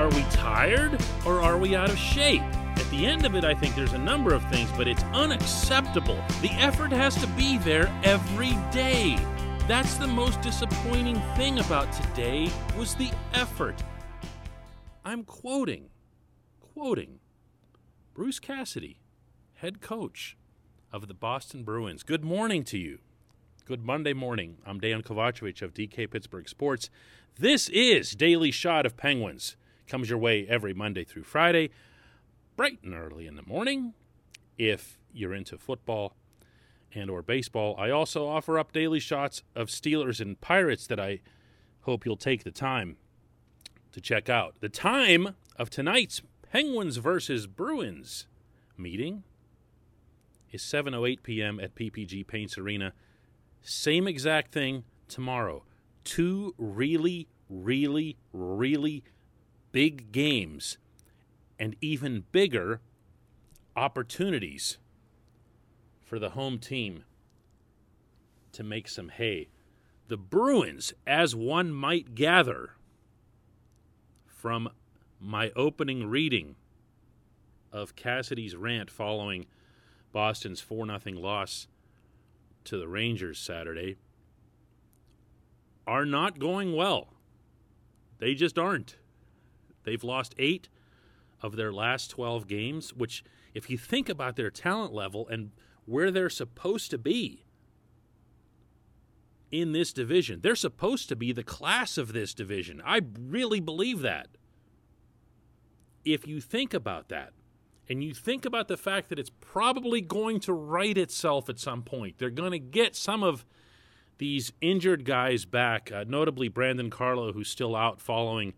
Are we tired or are we out of shape? At the end of it, I think there's a number of things, but it's unacceptable. The effort has to be there every day. That's the most disappointing thing about today was the effort. I'm quoting, quoting Bruce Cassidy, head coach of the Boston Bruins. Good morning to you. Good Monday morning. I'm Dan Kovacevic of DK Pittsburgh Sports. This is Daily Shot of Penguins. Comes your way every Monday through Friday, bright and early in the morning. If you're into football and or baseball, I also offer up daily shots of Steelers and Pirates that I hope you'll take the time to check out. The time of tonight's Penguins versus Bruins meeting is 7:08 p.m. at PPG Paints Arena. Same exact thing tomorrow. Two really, really, really big games and even bigger opportunities for the home team to make some hay. The Bruins, as one might gather from my opening reading of Cassidy's rant following Boston's 4 0 loss to the Rangers Saturday are not going well. They just aren't. They've lost eight of their last 12 games, which, if you think about their talent level and where they're supposed to be in this division, they're supposed to be the class of this division. I really believe that. If you think about that, and you think about the fact that it's probably going to right itself at some point. They're going to get some of these injured guys back, uh, notably Brandon Carlo, who's still out following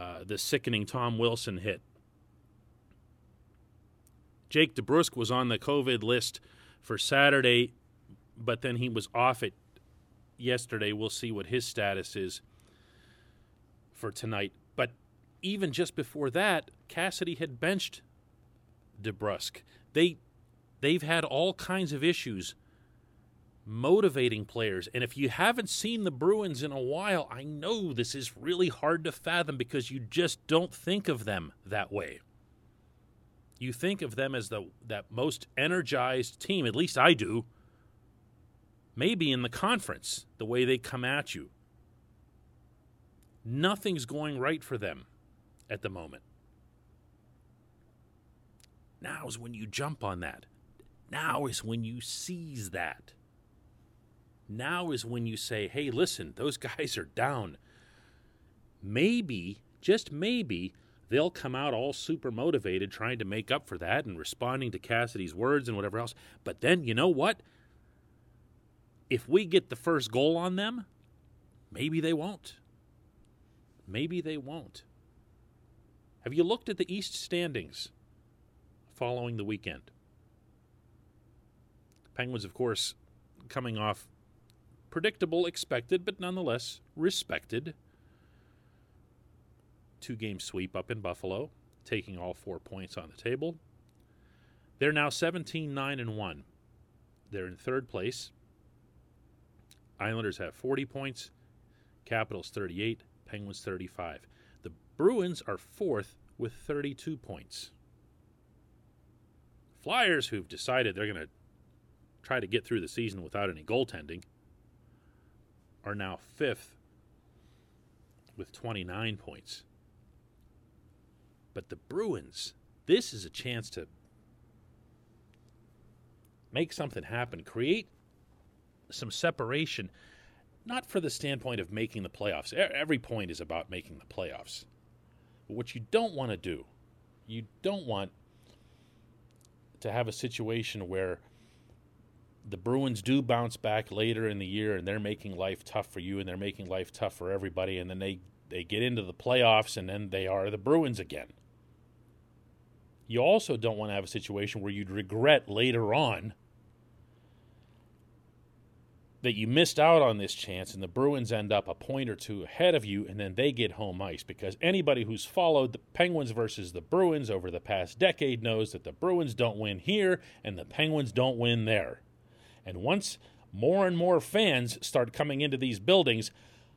uh, the sickening Tom Wilson hit. Jake DeBrusk was on the COVID list for Saturday, but then he was off it yesterday. We'll see what his status is for tonight. But even just before that, Cassidy had benched DeBrusk. They they've had all kinds of issues motivating players. And if you haven't seen the Bruins in a while, I know this is really hard to fathom because you just don't think of them that way. You think of them as the that most energized team, at least I do. Maybe in the conference, the way they come at you. Nothing's going right for them at the moment. Now is when you jump on that. Now is when you seize that. Now is when you say, hey, listen, those guys are down. Maybe, just maybe, they'll come out all super motivated trying to make up for that and responding to Cassidy's words and whatever else. But then, you know what? If we get the first goal on them, maybe they won't. Maybe they won't. Have you looked at the East standings? following the weekend. Penguins, of course, coming off predictable, expected, but nonetheless respected two game sweep up in Buffalo, taking all four points on the table. They're now 17 9 and 1. They're in third place. Islanders have 40 points, Capitals 38, Penguins 35. The Bruins are fourth with 32 points. Flyers, who've decided they're going to try to get through the season without any goaltending, are now fifth with 29 points. But the Bruins, this is a chance to make something happen, create some separation, not for the standpoint of making the playoffs. Every point is about making the playoffs. But what you don't want to do, you don't want to have a situation where the Bruins do bounce back later in the year and they're making life tough for you and they're making life tough for everybody and then they they get into the playoffs and then they are the Bruins again. You also don't want to have a situation where you'd regret later on that you missed out on this chance and the Bruins end up a point or two ahead of you and then they get home ice because anybody who's followed the Penguins versus the Bruins over the past decade knows that the Bruins don't win here and the Penguins don't win there. And once more and more fans start coming into these buildings,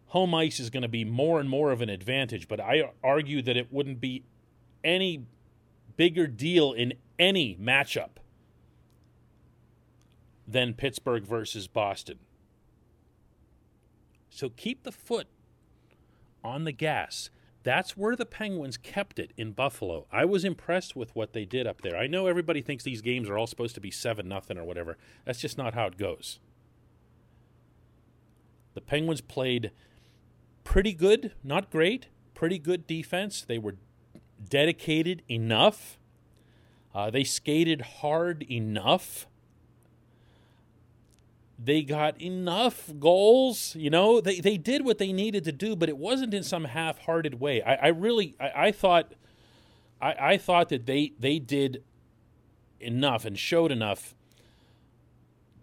home ice is going to be more and more of an advantage, but I argue that it wouldn't be any bigger deal in any matchup than Pittsburgh versus Boston. So keep the foot on the gas. That's where the Penguins kept it in Buffalo. I was impressed with what they did up there. I know everybody thinks these games are all supposed to be 7 nothing or whatever. That's just not how it goes. The Penguins played pretty good, not great, pretty good defense. They were dedicated enough. Uh, they skated hard enough they got enough goals. You know, they, they did what they needed to do, but it wasn't in some half hearted way. I, I really I, I thought I, I thought that they they did enough and showed enough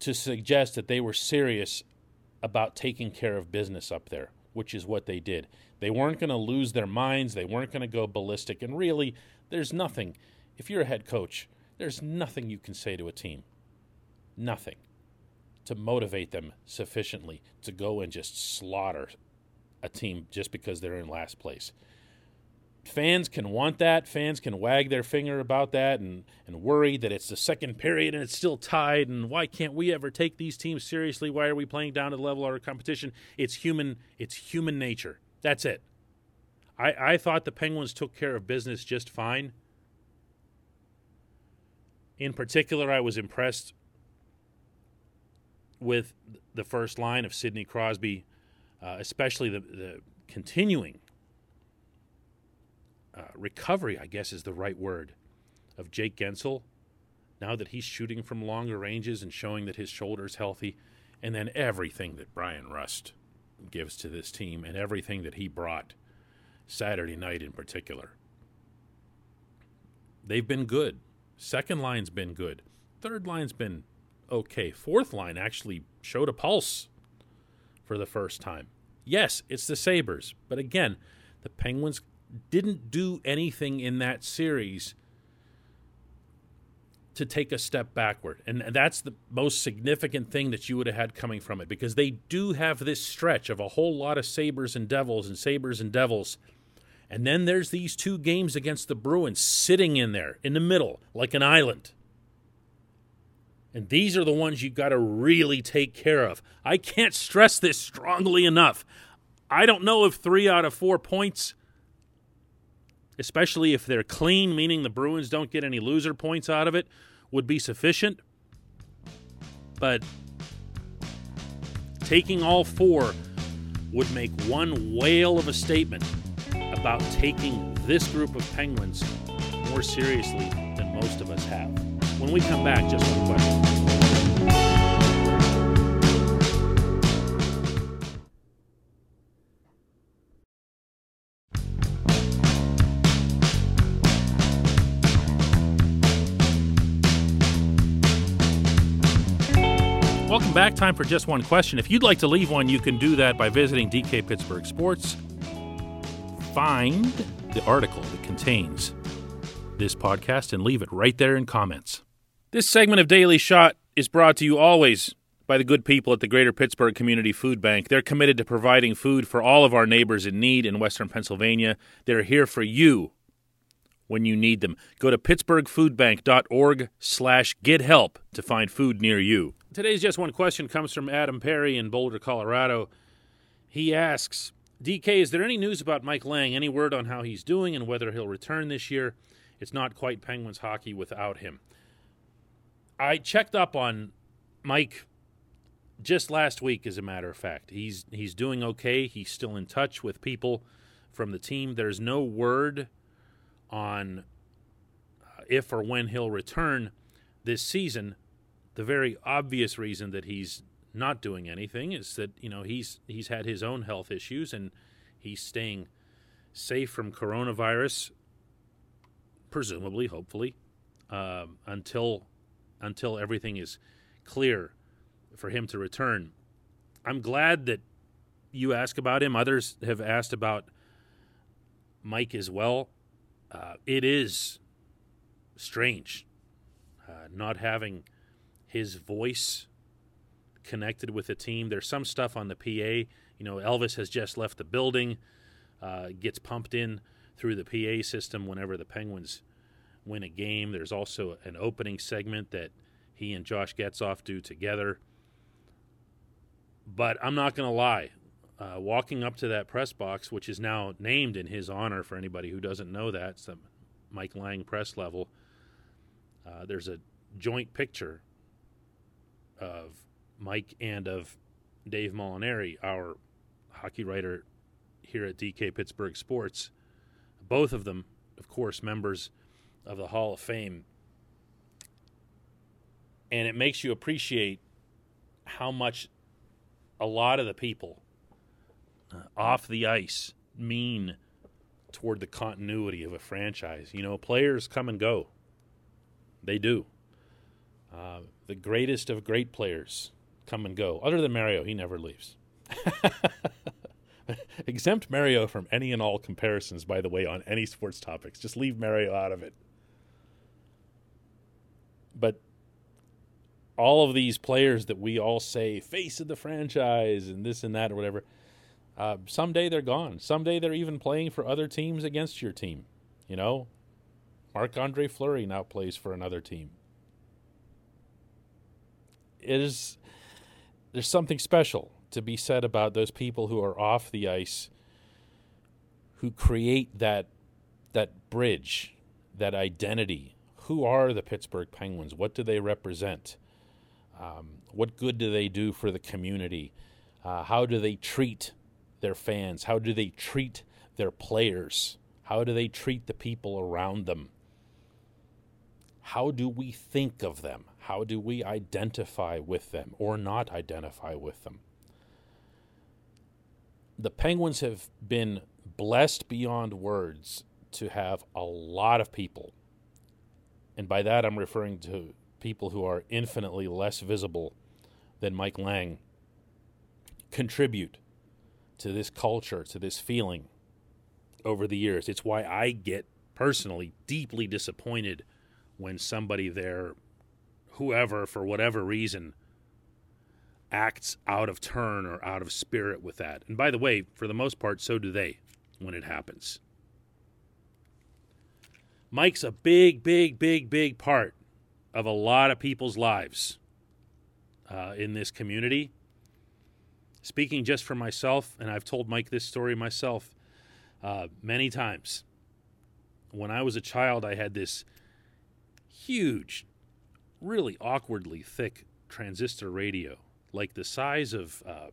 to suggest that they were serious about taking care of business up there, which is what they did. They weren't going to lose their minds, they weren't going to go ballistic, and really, there's nothing. If you're a head coach, there's nothing you can say to a team. Nothing to motivate them sufficiently to go and just slaughter a team just because they're in last place. Fans can want that. Fans can wag their finger about that and, and worry that it's the second period and it's still tied. And why can't we ever take these teams seriously? Why are we playing down to the level of our competition? It's human. It's human nature. That's it. I, I thought the Penguins took care of business just fine. In particular, I was impressed with the first line of Sidney Crosby, uh, especially the, the continuing uh, recovery, I guess is the right word, of Jake Guentzel. Now that he's shooting from longer ranges and showing that his shoulder's healthy, and then everything that Bryan Rust gives to this team and everything that he brought Saturday night in particular. They've been good. Second line's been good. Third line's been okay. Fourth line actually showed a pulse for the first time. Yes, it's the Sabres, but again, the Penguins didn't do anything in that series to take a step backward. And that's the most significant thing that you would have had coming from it because they do have this stretch of a whole lot of Sabres and Devils and Sabres and Devils. And then there's these two games against the Bruins sitting in there in the middle like an island. And these are the ones you got to really take care of. I can't stress this strongly enough. I don't know if three out of four points, especially if they're clean, meaning the Bruins don't get any loser points out of it, would be sufficient. But taking all four would make one whale of a statement about taking this group of Penguins more seriously than most of us have. When we come back, just one question. Welcome back. Time for just one question. If you'd like to leave one, you can do that by visiting DK Pittsburgh Sports. Find the article that contains this podcast and leave it right there in comments. This segment of Daily Shot is brought to you always by the good people at the Greater Pittsburgh Community Food Bank. They're committed to providing food for all of our neighbors in need in Western Pennsylvania. They're here for you when you need them. Go to pittsburghfoodbank.org slash to find food near you. Today's Just One Question comes from Adam Perry in Boulder, Colorado. He asks, DK, is there any news about Mike Lange? Any word on how he's doing and whether he'll return this year? It's not quite Penguins hockey without him. I checked up on Mike just last week, as a matter of fact. He's he's doing okay. He's still in touch with people from the team. There's no word on uh, if or when he'll return this season. The very obvious reason that he's not doing anything is that you know he's he's had his own health issues and he's staying safe from coronavirus, presumably, hopefully, uh, until until everything is clear for him to return. I'm glad that you ask about him. Others have asked about Mike as well. Uh, it is strange uh, not having his voice connected with the team. There's some stuff on the PA, You know, Elvis has just left the building, uh, gets pumped in through the PA system whenever the Penguins win a game. There's also an opening segment that he and Josh Getzoff do together. But I'm not going to lie. Uh, walking up to that press box, which is now named in his honor for anybody who doesn't know that, it's the Mike Lange press level. Uh, there's a joint picture of Mike and of Dave Molinari, our hockey writer here at DK Pittsburgh Sports. Both of them, of course, members of the Hall of Fame. And it makes you appreciate how much a lot of the people uh, off the ice mean toward the continuity of a franchise. You know, players come and go, they do. Uh, the greatest of great players come and go. Other than Mario, he never leaves. Exempt Mario from any and all comparisons, by the way, on any sports topics. Just leave Mario out of it. But all of these players that we all say face of the franchise and this and that or whatever, uh, someday they're gone. Someday they're even playing for other teams against your team. You know, Marc Andre Fleury now plays for another team. It is there's something special to be said about those people who are off the ice who create that that bridge, that identity. Who are the Pittsburgh Penguins? What do they represent? Um, what good do they do for the community? Uh, how do they treat their fans? How do they treat their players? How do they treat the people around them? How do we think of them? How do we identify with them or not identify with them? The Penguins have been blessed beyond words to have a lot of people, and by that I'm referring to people who are infinitely less visible than Mike Lange contribute to this culture, to this feeling over the years. It's why I get personally deeply disappointed when somebody there, whoever, for whatever reason, acts out of turn or out of spirit with that. And by the way, for the most part, so do they when it happens. Mike's a big, big, big, big part of a lot of people's lives uh, in this community. Speaking just for myself, and I've told Mike this story myself uh, many times. When I was a child, I had this huge, really awkwardly thick transistor radio, like the size of uh,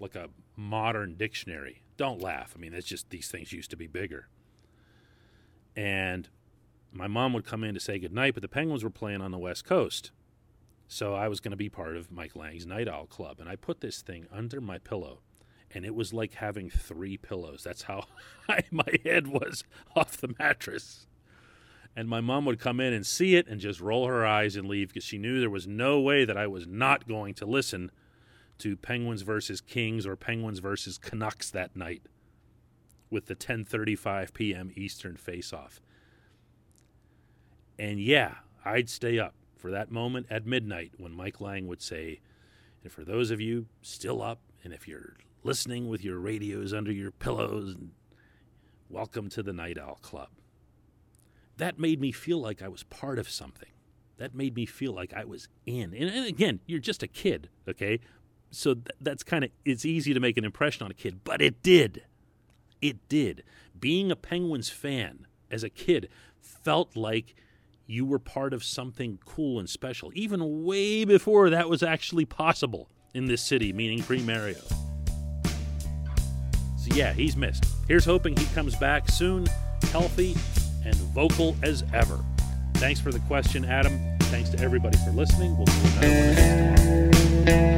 like a modern dictionary. Don't laugh. I mean, it's just these things used to be bigger. And my mom would come in to say goodnight, but the Penguins were playing on the West Coast. So I was going to be part of Mike Lange's Night Owl Club. And I put this thing under my pillow, and it was like having three pillows. That's how high my head was off the mattress. And my mom would come in and see it and just roll her eyes and leave because she knew there was no way that I was not going to listen to Penguins versus Kings or Penguins versus Canucks that night with the 10:35 p.m. Eastern face-off. And yeah, I'd stay up for that moment at midnight when Mike Lange would say, and for those of you still up, and if you're listening with your radios under your pillows, welcome to the Night Owl Club. That made me feel like I was part of something. That made me feel like I was in. And, and again, you're just a kid, okay? So th- that's kind of, it's easy to make an impression on a kid, but it did. It did. Being a Penguins fan as a kid felt like you were part of something cool and special, even way before that was actually possible in this city, meaning pre Mario. So, yeah, he's missed. Here's hoping he comes back soon, healthy, and vocal as ever. Thanks for the question, Adam. Thanks to everybody for listening. We'll do another one